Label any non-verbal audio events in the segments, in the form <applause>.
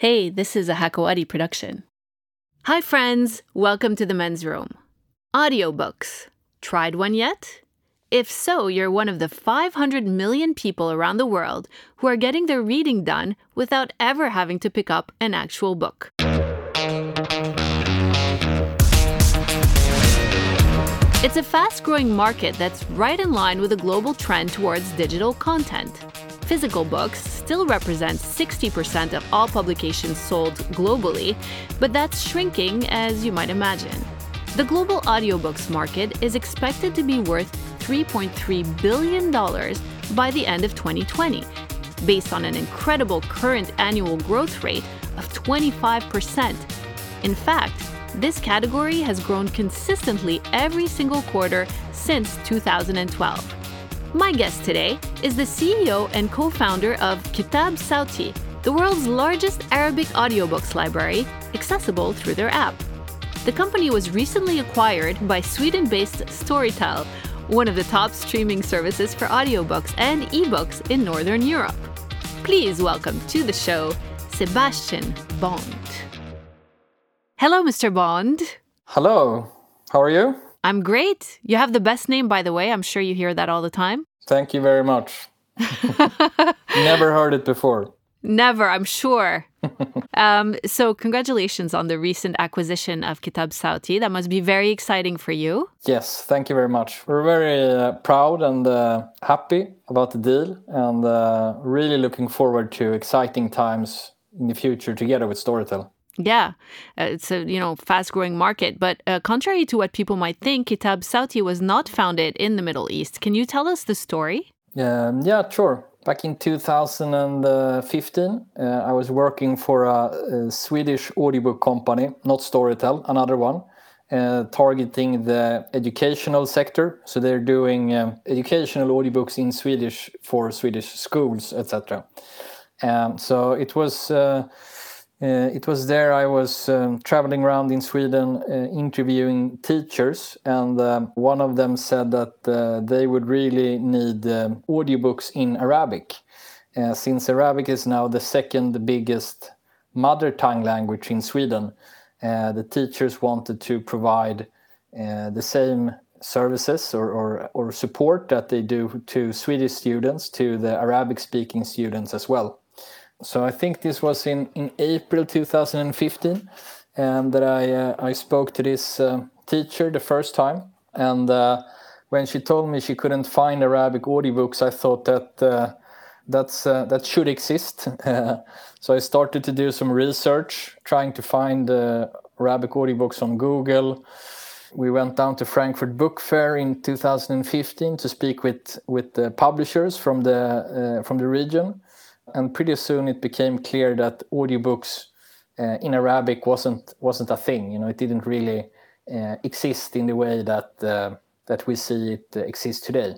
Hey, this is a Hakoadi production. Hi, friends. Welcome to the men's room. Audiobooks. Tried one yet? If so, you're one of the 500 million people around the world who are getting their reading done without ever having to pick up an actual book. It's a fast growing market that's right in line with the global trend towards digital content. Physical books still represent 60% of all publications sold globally, but that's shrinking as you might imagine. The global audiobooks market is expected to be worth $3.3 billion by the end of 2020, based on an incredible current annual growth rate of 25%. In fact, this category has grown consistently every single quarter since 2012. My guest today is the CEO and co founder of Kitab Sawti, the world's largest Arabic audiobooks library, accessible through their app. The company was recently acquired by Sweden based Storytel, one of the top streaming services for audiobooks and ebooks in Northern Europe. Please welcome to the show Sebastian Bond. Hello, Mr. Bond. Hello. How are you? I'm great. You have the best name, by the way. I'm sure you hear that all the time. Thank you very much. <laughs> Never heard it before. Never, I'm sure. <laughs> um, so, congratulations on the recent acquisition of Kitab Sawti. That must be very exciting for you. Yes, thank you very much. We're very uh, proud and uh, happy about the deal and uh, really looking forward to exciting times in the future together with Storytel. Yeah, uh, it's a you know fast growing market. But uh, contrary to what people might think, Kitab Sawti was not founded in the Middle East. Can you tell us the story? Um, yeah, sure. Back in 2015, uh, I was working for a, a, Swedish audiobook company, not Storytel, another one, uh, targeting the educational sector. So they're doing um, educational audiobooks in Swedish for Swedish schools, etc. Um, so it was uh, it was there I was um, traveling around in Sweden uh, interviewing teachers, and um, one of them said that uh, they would really need um, audiobooks in Arabic, uh, since Arabic is now the second biggest mother tongue language in Sweden. Uh, the teachers wanted to provide uh, the same services or, or, or support that they do to Swedish students to the Arabic speaking students as well. So I think this was in, in April 2015 and that I, uh, I spoke to this uh, teacher the first time. And uh, when she told me she couldn't find Arabic audiobooks, I thought that uh, that's, uh, that should exist. <laughs> so I started to do some research, trying to find uh, Arabic audiobooks on Google. We went down to Frankfurt Book Fair in 2015 to speak with, with the publishers from the, from the region and pretty soon it became clear that audiobooks uh, in Arabic wasn't wasn't a thing. You know, it didn't really uh, exist in the way that uh, that we see it exist today.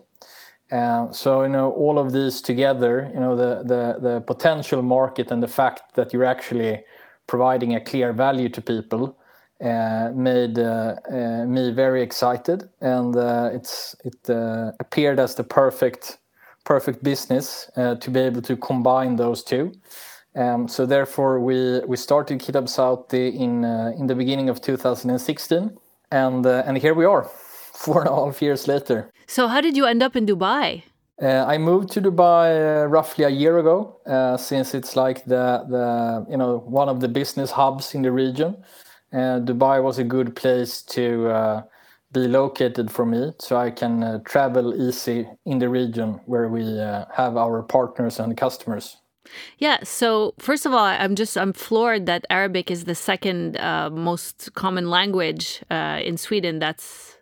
So you know, all of these together, you know, the, the the potential market and the fact that you're actually providing a clear value to people made me very excited, and it's it appeared as the perfect perfect business uh, to be able to combine those two. Um, so therefore, we we started Kitab Sawti in uh, in the beginning of 2016, and uh, and here we are, <laughs> four and a half years later. So how did you end up in Dubai? Uh, I moved to Dubai uh, roughly a year ago, uh, since it's like the the you know one of the business hubs in the region. Dubai was a good place to be located for me so I can uh, travel easy in the region where we uh, have our partners and customers. Yeah. So first of all, I'm just I'm floored that Arabic is the second uh, most common language uh, in Sweden. That's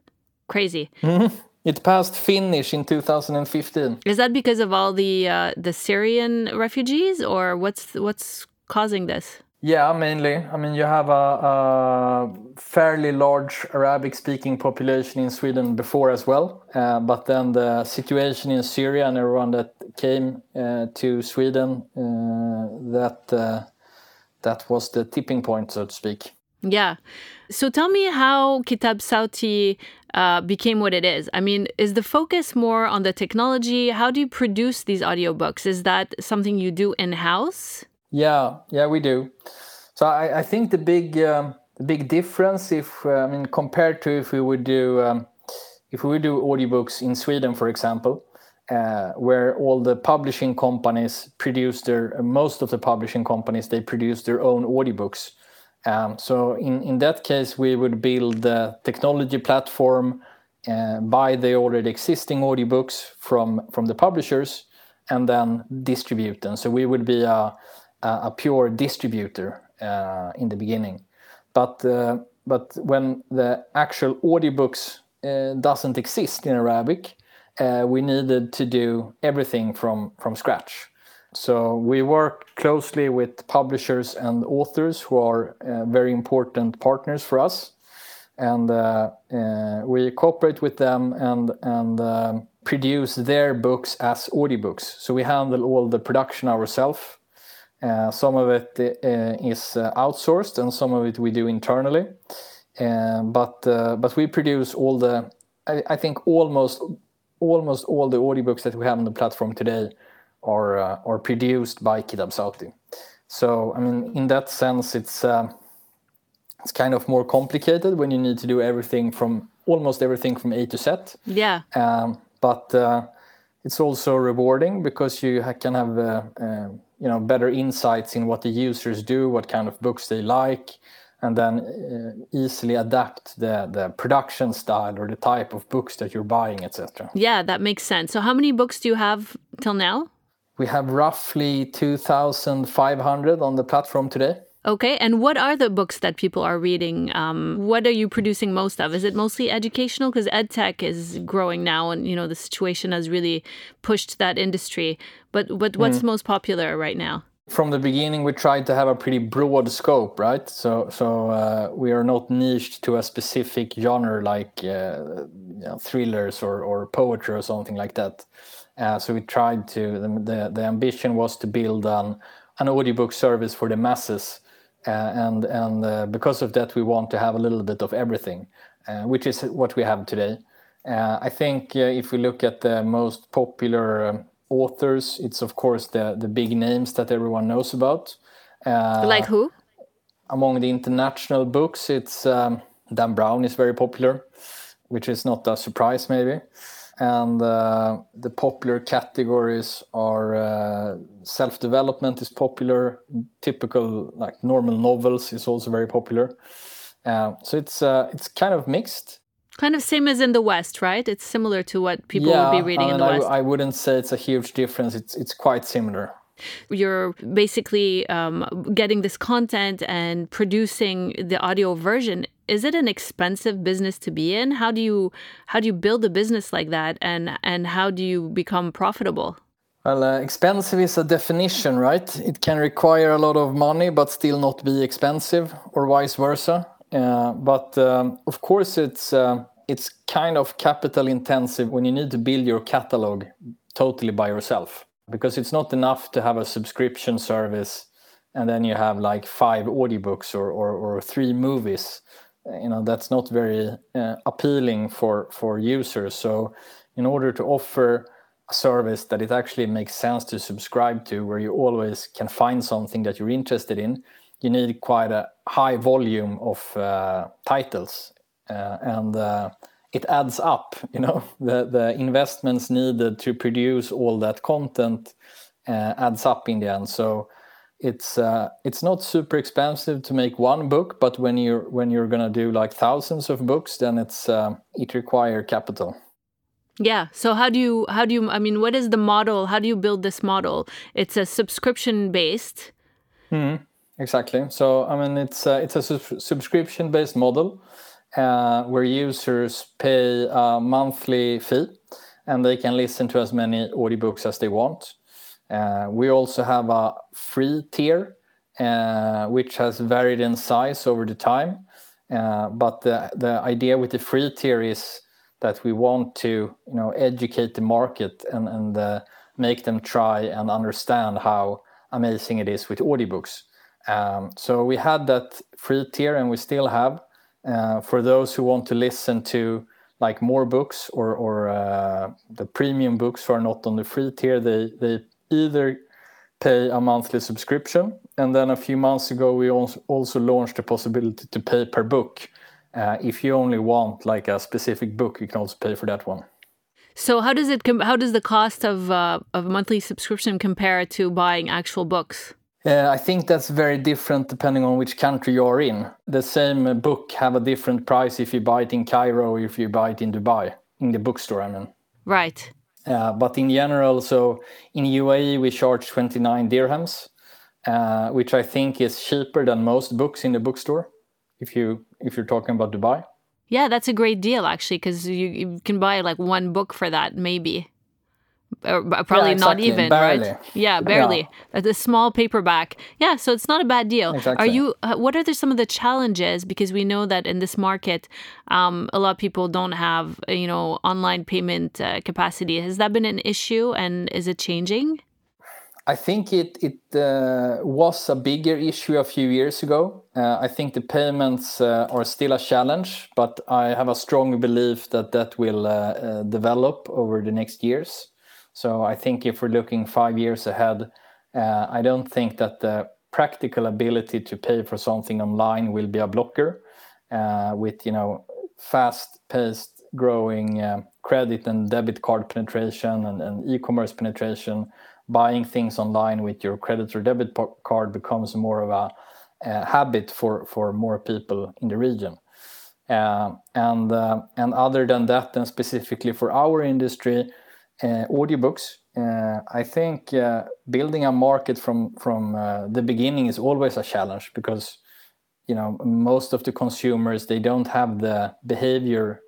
crazy. Mm-hmm. It passed Finnish in 2015. Is that because of all the uh, the Syrian refugees, or what's what's causing this? Yeah, mainly. I mean, you have a, a fairly large Arabic speaking population in Sweden before as well. Uh, but then the situation in Syria and everyone that came uh, to Sweden, uh, that, uh, that was the tipping point, so to speak. Yeah. So tell me how Kitab Sawti uh, became what it is. I mean, is the focus more on the technology? How do you produce these audiobooks? Is that something you do in house? Yeah, yeah, we do. So I, I think the big um, the big difference, if uh, I mean compared to if we would do um, if we would do audiobooks in Sweden, for example, uh, where all the publishing companies produce their most of the publishing companies they produce their own audiobooks. Um, so in in that case, we would build the technology platform, uh, buy the already existing audiobooks from from the publishers, and then distribute them. So we would be a a pure distributor uh, in the beginning, but uh, but when the actual audiobooks uh, doesn't exist in Arabic, we needed to do everything from scratch. So we work closely with publishers and authors who are very important partners for us, and we cooperate with them and produce their books as audiobooks. So we handle all the production ourselves. Uh, some of it uh, is uh, outsourced, and some of it we do internally. but but we produce all the I, think almost almost all the audiobooks that we have on the platform today are uh, are produced by Kitab Sawti. So I mean, in that sense, it's uh, it's kind of more complicated when you need to do everything from almost everything from A to Z. Yeah. Um, but uh, it's also rewarding because you can have uh, uh, you know better insights in what the users do, what kind of books they like, and then uh, easily adapt the, the production style or the type of books that you're buying, etc. Yeah, that makes sense. So, how many books do you have till now? We have roughly 2,500 on the platform today. Okay, and what are the books that people are reading? Um, what are you producing most of? Is it mostly educational? Because edtech is growing now, and you know the situation has really pushed that industry. But but what's mm. most popular right now? from the beginning we tried to have a pretty broad scope right so so uh, we are not niched to a specific genre like uh, you know, thrillers or, or poetry or something like that uh, so we tried to the, the, the ambition was to build an, an audiobook service for the masses and and uh, because of that we want to have a little bit of everything uh, which is what we have today i think if we look at the most popular um, authors, it's of course the the big names that everyone knows about. Uh, like who? Among the international books, it's um, Dan Brown is very popular, which is not a surprise maybe. And uh, the popular categories are uh, self-development is popular, typical like normal novels is also very popular. Uh, so it's uh, it's kind of mixed. Kind of same as in the West, right? It's similar to what people yeah, would be reading I mean, in the West. I, I wouldn't say it's a huge difference. It's it's quite similar. You're basically um, getting this content and producing the audio version. Is it an expensive business to be in? How do you how do you build a business like that, and and how do you become profitable? Well, uh, expensive is a definition, right? It can require a lot of money, but still not be expensive, or vice versa. Uh, but um, of course, it's uh, it's kind of capital intensive when you need to build your catalog totally by yourself because it's not enough to have a subscription service and then you have like five audiobooks or, or, or three movies you know that's not very uh, appealing for for users so in order to offer a service that it actually makes sense to subscribe to where you always can find something that you're interested in you need quite a high volume of uh, titles, uh, and uh, it adds up. <laughs> You know, the the investments needed to produce all that content uh, adds up in the end. So it's uh, it's not super expensive to make one book, but when you're when you're gonna do like thousands of books, then it's uh, it require capital. Yeah. So how do you how do you I mean what is the model? How do you build this model? It's a subscription based. Mm-hmm. Exactly. So I mean, it's a, it's a subscription-based model uh, where users pay a monthly fee, and they can listen to as many audiobooks as they want. Uh, we also have a free tier, uh, which has varied in size over the time. Uh, but the the idea with the free tier is that we want to you know educate the market and make them try and understand how amazing it is with audiobooks. Um, so we had that free tier, and we still have for those who want to listen to like more books or or the premium books who are not on the free tier. They they either pay a monthly subscription. And then a few months ago, we also launched the possibility to pay per book. Uh, if you only want like a specific book, you can also pay for that one. So how does it com- how does the cost of uh, of a monthly subscription compare to buying actual books? Uh, I think that's very different depending on which country you're in. The same book have a different price if you buy it in Cairo or if you buy it in Dubai in the bookstore. I mean. Right. Uh, but in general, so in UAE we charge 29 dirhams, uh, which I think is cheaper than most books in the bookstore. If you if you're talking about Dubai. Yeah, that's a great deal actually, because you, you can buy like one book for that maybe. Or probably yeah, exactly. not even barely. right yeah barely yeah. a small paperback yeah so it's not a bad deal exactly. are you uh, what are the, some of the challenges because we know that in this market um, a lot of people don't have you know online payment uh, capacity has that been an issue and is it changing I think it it uh, was a bigger issue a few years ago. Uh, I think the payments uh, are still a challenge, but I have a strong belief that that will uh, uh, develop over the next years. So I think if we're looking five years ahead, uh, I don't think that the practical ability to pay for something online will be a blocker. with you know fast-paced growing credit and debit card penetration and, e-commerce penetration buying things online with your credit or debit card becomes more of a, habit for, more people in the region. Uh, and uh, and other than that, and specifically for our industry, uh, audiobooks, uh, I think uh, building a market from from uh, the beginning is always a challenge because you know most of the consumers they don't have the behavior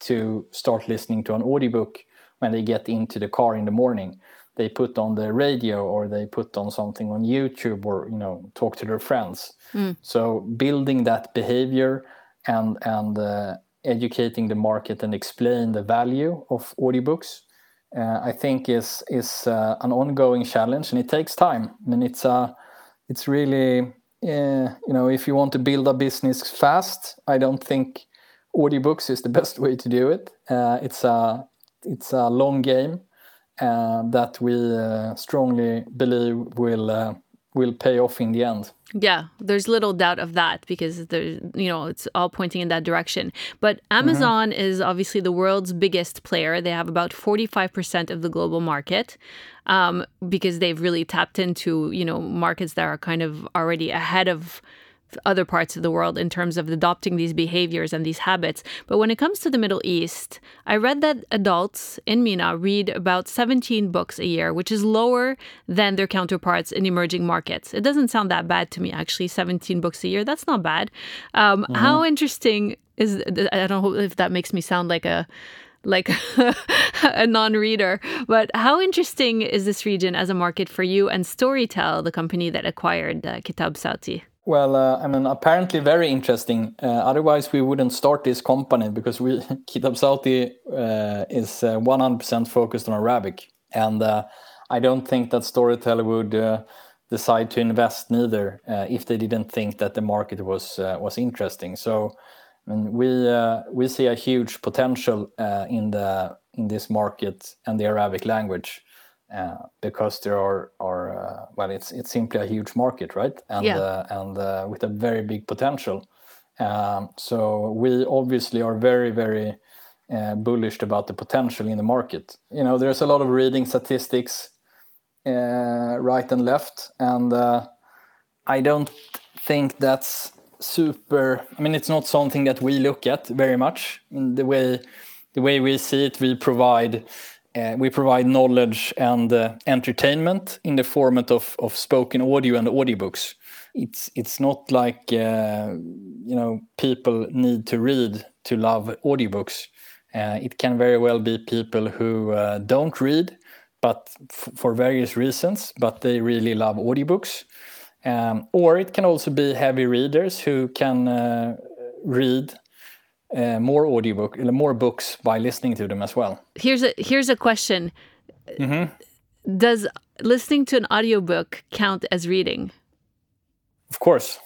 to start listening to an audiobook when they get into the car in the morning. They put on the radio or they put on something on youtube or you know talk to their friends. Mm. so building that behavior and and uh, educating the market and explain the value of audiobooks uh, i think is is uh, an ongoing challenge and it takes time i mean it's a uh, it's really uh, you know if you want to build a business fast i don't think audiobooks is the <laughs> best way to do it uh, it's a it's a long game uh, that we strongly believe will will pay off in the end. Yeah, there's little doubt of that because there's you know it's all pointing in that direction. But Amazon mm-hmm. is obviously the world's biggest player. They have about 45% of the global market um, because they've really tapped into you know markets that are kind of already ahead of other parts of the world in terms of adopting these behaviors and these habits. But when it comes to the Middle East, I read that adults in MENA read about 17 books a year, which is lower than their counterparts in emerging markets. It doesn't sound that bad to me, actually. 17 books a year, that's not bad. Um, mm-hmm. How interesting is I don't know if that makes me sound like a like <laughs> a non-reader but how interesting is this region as a market for you and storytel the company that acquired uh, kitab sawti well, uh, I mean, apparently very interesting. Uh, otherwise, we wouldn't start this company because we <laughs> Kitab Sawti uh, is 100% uh, focused on Arabic, and uh, I don't think that Storytel would uh, decide to invest neither if they didn't think that the market was was interesting. So, I mean, we we see a huge potential in the in this market and the Arabic language. Uh, because there are are uh, well, it's it's simply a huge market, right? And yeah. uh, and uh, with a very big potential. Um, so we obviously are very very uh, bullish about the potential in the market. You know, there's a lot of reading statistics right and left, and I don't think that's super. I mean, it's not something that we look at very much. The way the way we see it, we provide we provide knowledge and uh, entertainment in the format of, of spoken audio and audiobooks. It's it's not like uh, you know people need to read to love audiobooks. Uh, it can very well be people who uh, don't read, but for various reasons, but they really love audiobooks. Um, or it can also be heavy readers who can uh, read uh, more audiobook, more books by listening to them as well. Here's a here's a question: mm-hmm. Does listening to an audiobook count as reading? Of course.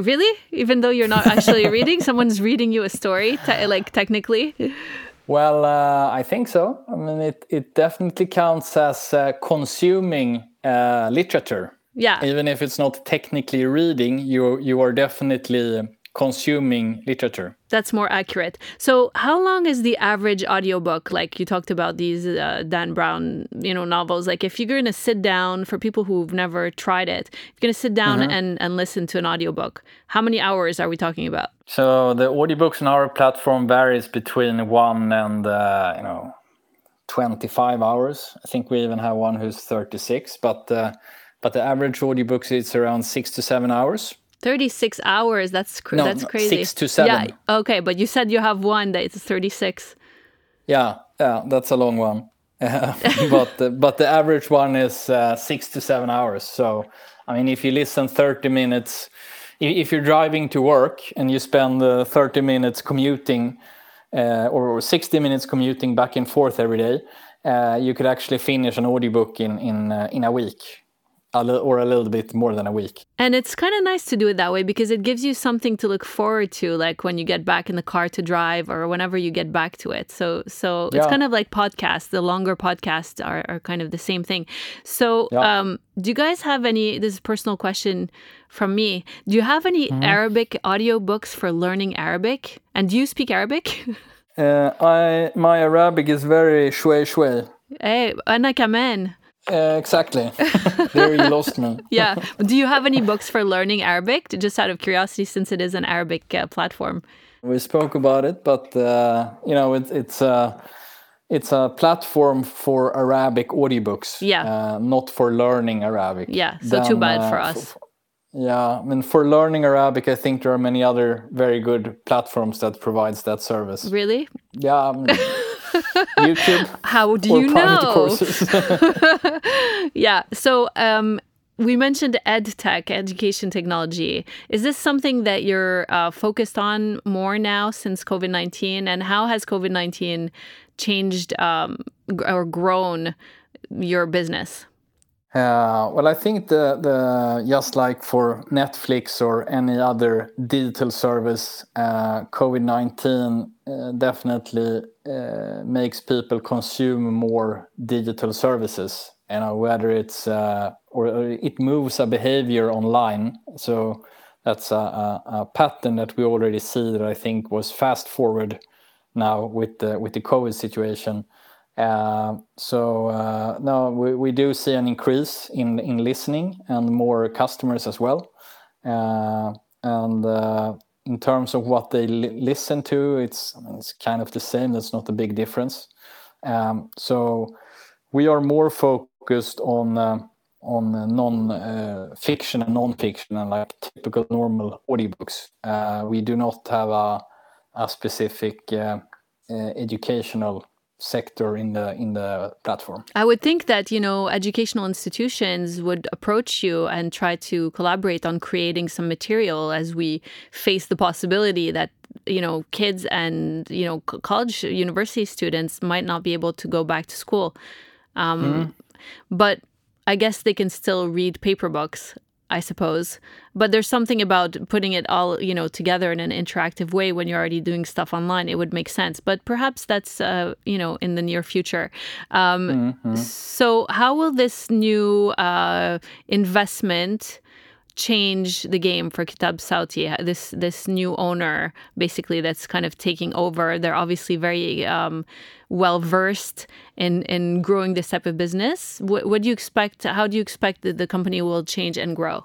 Really? Even though you're not actually <laughs> reading, someone's reading you a story, te- like technically. Well, uh, I think so. I mean, it, it definitely counts as uh, consuming uh, literature. Yeah. Even if it's not technically reading, you you are definitely consuming literature. That's more accurate. So, how long is the average audiobook? Like you talked about these uh, Dan Brown, you know, novels. Like if you're going to sit down for people who've never tried it, you're going to sit down mm-hmm. and and listen to an audiobook. How many hours are we talking about? So the audiobooks on our platform varies between 1 and uh, you know 25 hours. I think we even have one who's 36, but uh, but the average audiobooks is around 6 to 7 hours. 36 hours that's cr- no, that's crazy. 6 to 7 yeah okay but you said you have one that it's 36 yeah yeah that's a long one. <laughs> But the, but the average one is uh, 6 to 7 hours. So i mean if you listen 30 minutes if you're driving to work and you spend uh, 30 minutes commuting uh, or 60 minutes commuting back and forth every day uh, you could actually finish an audiobook in in uh, in a week a li- or a little bit more than a week. And it's kind of nice to do it that way because it gives you something to look forward to, like when you get back in the car to drive or whenever you get back to it. So, so yeah. it's kind of like podcasts. The longer podcasts are, are kind of the same thing. So, yeah. um, do you guys have any? This is a personal question from me. Do you have any mm-hmm. Arabic audio books for learning Arabic? And do you speak Arabic? uh, I my Arabic is very shwe shwe. <laughs> Hey, أنا كمان. Uh, exactly. there you lost me. <laughs> yeah. Do you have any books for learning Arabic? Just out of curiosity, since it is an Arabic uh, platform. We spoke about it, but uh, you know, it, it's a it's a platform for Arabic audiobooks. Yeah. Uh, not for learning Arabic. Yeah. So then, too bad for uh, us. yeah, I mean, for learning Arabic, I think there are many other very good platforms that provides that service. Really? Yeah. <laughs> YouTube. <laughs> How do you know? <laughs> <laughs> yeah. So um, we mentioned ed tech, education technology. Is this something that you're uh, focused on more now since COVID 19? And how has COVID 19 changed um, or grown your business? Uh, well, I think the the just like for Netflix or any other digital service, uh, COVID nineteen uh, definitely uh, makes people consume more digital services. You know, whether it's uh, or, it moves a behavior online. So that's a, a, a, pattern that we already see that I think was fast forward now with the with the COVID situation. Uh, so uh, no, we, do see an increase in in listening and more customers as well. Uh, and in terms of what they li- listen to, it's kind of the same. That's not a big difference. Um, so we are more focused on uh, on non uh, fiction and non-fiction and like typical normal audiobooks. We do not have a a specific educational sector in the in the platform. I would think that you know educational institutions would approach you and try to collaborate on creating some material as we face the possibility that you know kids and you know college university students might not be able to go back to school. Um, mm-hmm. but i guess they can still read paper books I suppose. But there's something about putting it all, you know, together in an interactive way when you're already doing stuff online. It would make sense. But perhaps that's, uh, you know, in the near future. Um, mm-hmm. So, how will this new uh, investment? Change the game for Kitab Sawti. This this new owner, basically, that's kind of taking over. They're obviously very um, well versed in in growing this type of business. What, what do you expect? How do you expect that the company will change and grow?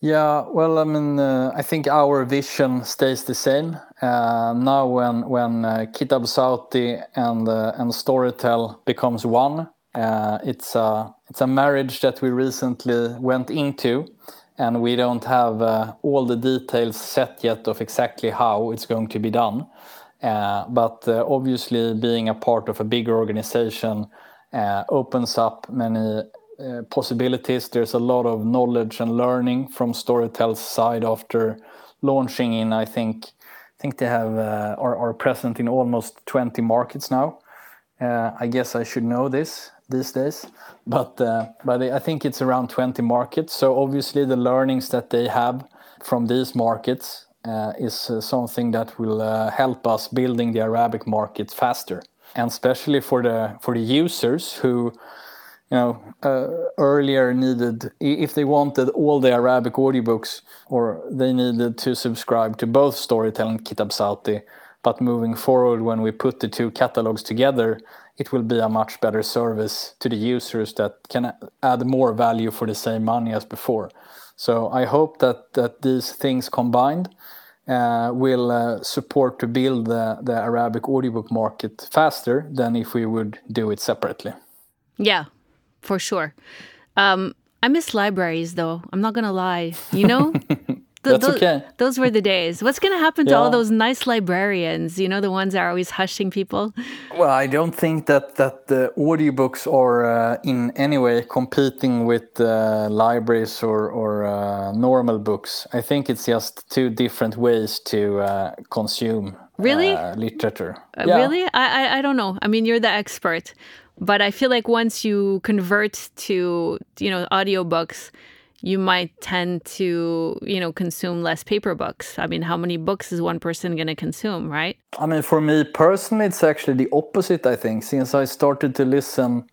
Yeah, well, I mean, uh, I think our vision stays the same. Uh, now, when when uh, Kitab Sawti and uh, and Storytel becomes one, uh, it's a it's a marriage that we recently went into, and we don't have uh, all the details set yet of exactly how it's going to be done. Uh, but uh, obviously, being a part of a bigger organization opens up many possibilities. There's a lot of knowledge and learning from Storytel's side after launching in, I think, they have are present in almost 20 markets now. I guess I should know this these days, but but I think it's around 20 markets. So obviously, the learnings that they have from these markets uh, is uh, something that will uh, help us building the Arabic market faster, and especially for the for the users who you know, uh, earlier needed, if they wanted all the Arabic audiobooks, or they needed to subscribe to both Storytel and Kitab Sawti. But moving forward, when we put the two catalogs together, it will be a much better service to the users that can add more value for the same money as before. So I hope that, that these things combined uh, will uh, support to build the, the Arabic audiobook market faster than if we would do it separately. Yeah, for sure. Um, I miss libraries, though. I'm not gonna lie. You know, <laughs> Th- That's okay. Those were the days. What's going to happen to yeah. all those nice librarians? You know, the ones that are always hushing people. Well, I don't think that that the audiobooks are uh, in any way competing with uh, libraries or or uh, normal books. I think it's just two different ways to uh, consume really uh, literature. Uh, yeah. Really, I, I I don't know. I mean, you're the expert, but I feel like once you convert to you know audiobooks you might tend to, you know, consume less paper books. I mean, how many books is one person going to consume, right? I mean, for me personally, it's actually the opposite, I think. Since I started to listen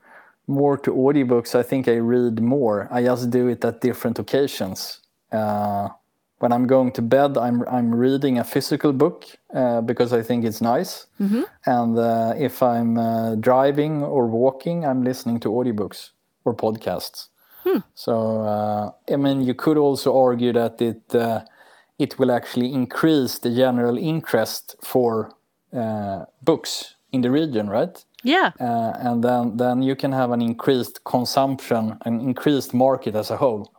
more to audiobooks, I think I read more. I just do it at different occasions. Uh, when I'm going to bed, I'm I'm reading a physical book uh, because I think it's nice. Mm-hmm. And uh, if I'm uh, driving or walking, I'm listening to audiobooks or podcasts. Hmm. So uh, I mean, you could also argue that it uh, it will actually increase the general interest for uh, books in the region, right? Yeah. Uh, and then then you can have an increased consumption, an increased market as a whole,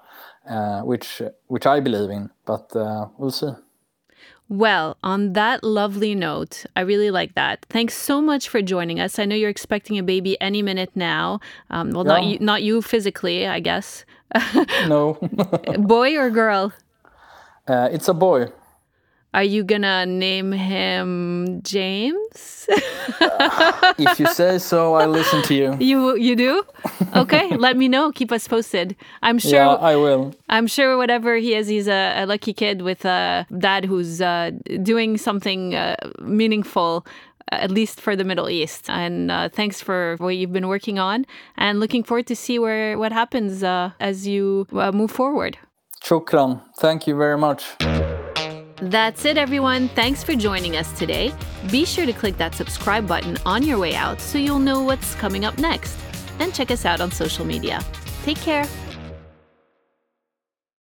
uh, which which I believe in. But uh, we'll see. Well, on that lovely note, I really like that. Thanks so much for joining us. I know you're expecting a baby any minute now. Um, well, yeah. not you, not you physically, I guess. <laughs> no. boy or girl? Uh, it's a boy. Are you gonna name him James? <laughs> if you say so, I listen to you. You you do? Okay, <laughs> let me know. Keep us posted. I'm sure. Yeah, I will. I'm sure whatever he is, he's a, a lucky kid with a dad who's uh, doing something uh, meaningful. At least for the Middle East, and uh, thanks for what you've been working on, and looking forward to see where what happens uh, as you uh, move forward. Shukran. Thank you very much. That's it, everyone. Thanks for joining us today. Be sure to click that subscribe button on your way out so you'll know what's coming up next. And check us out on social media. Take care.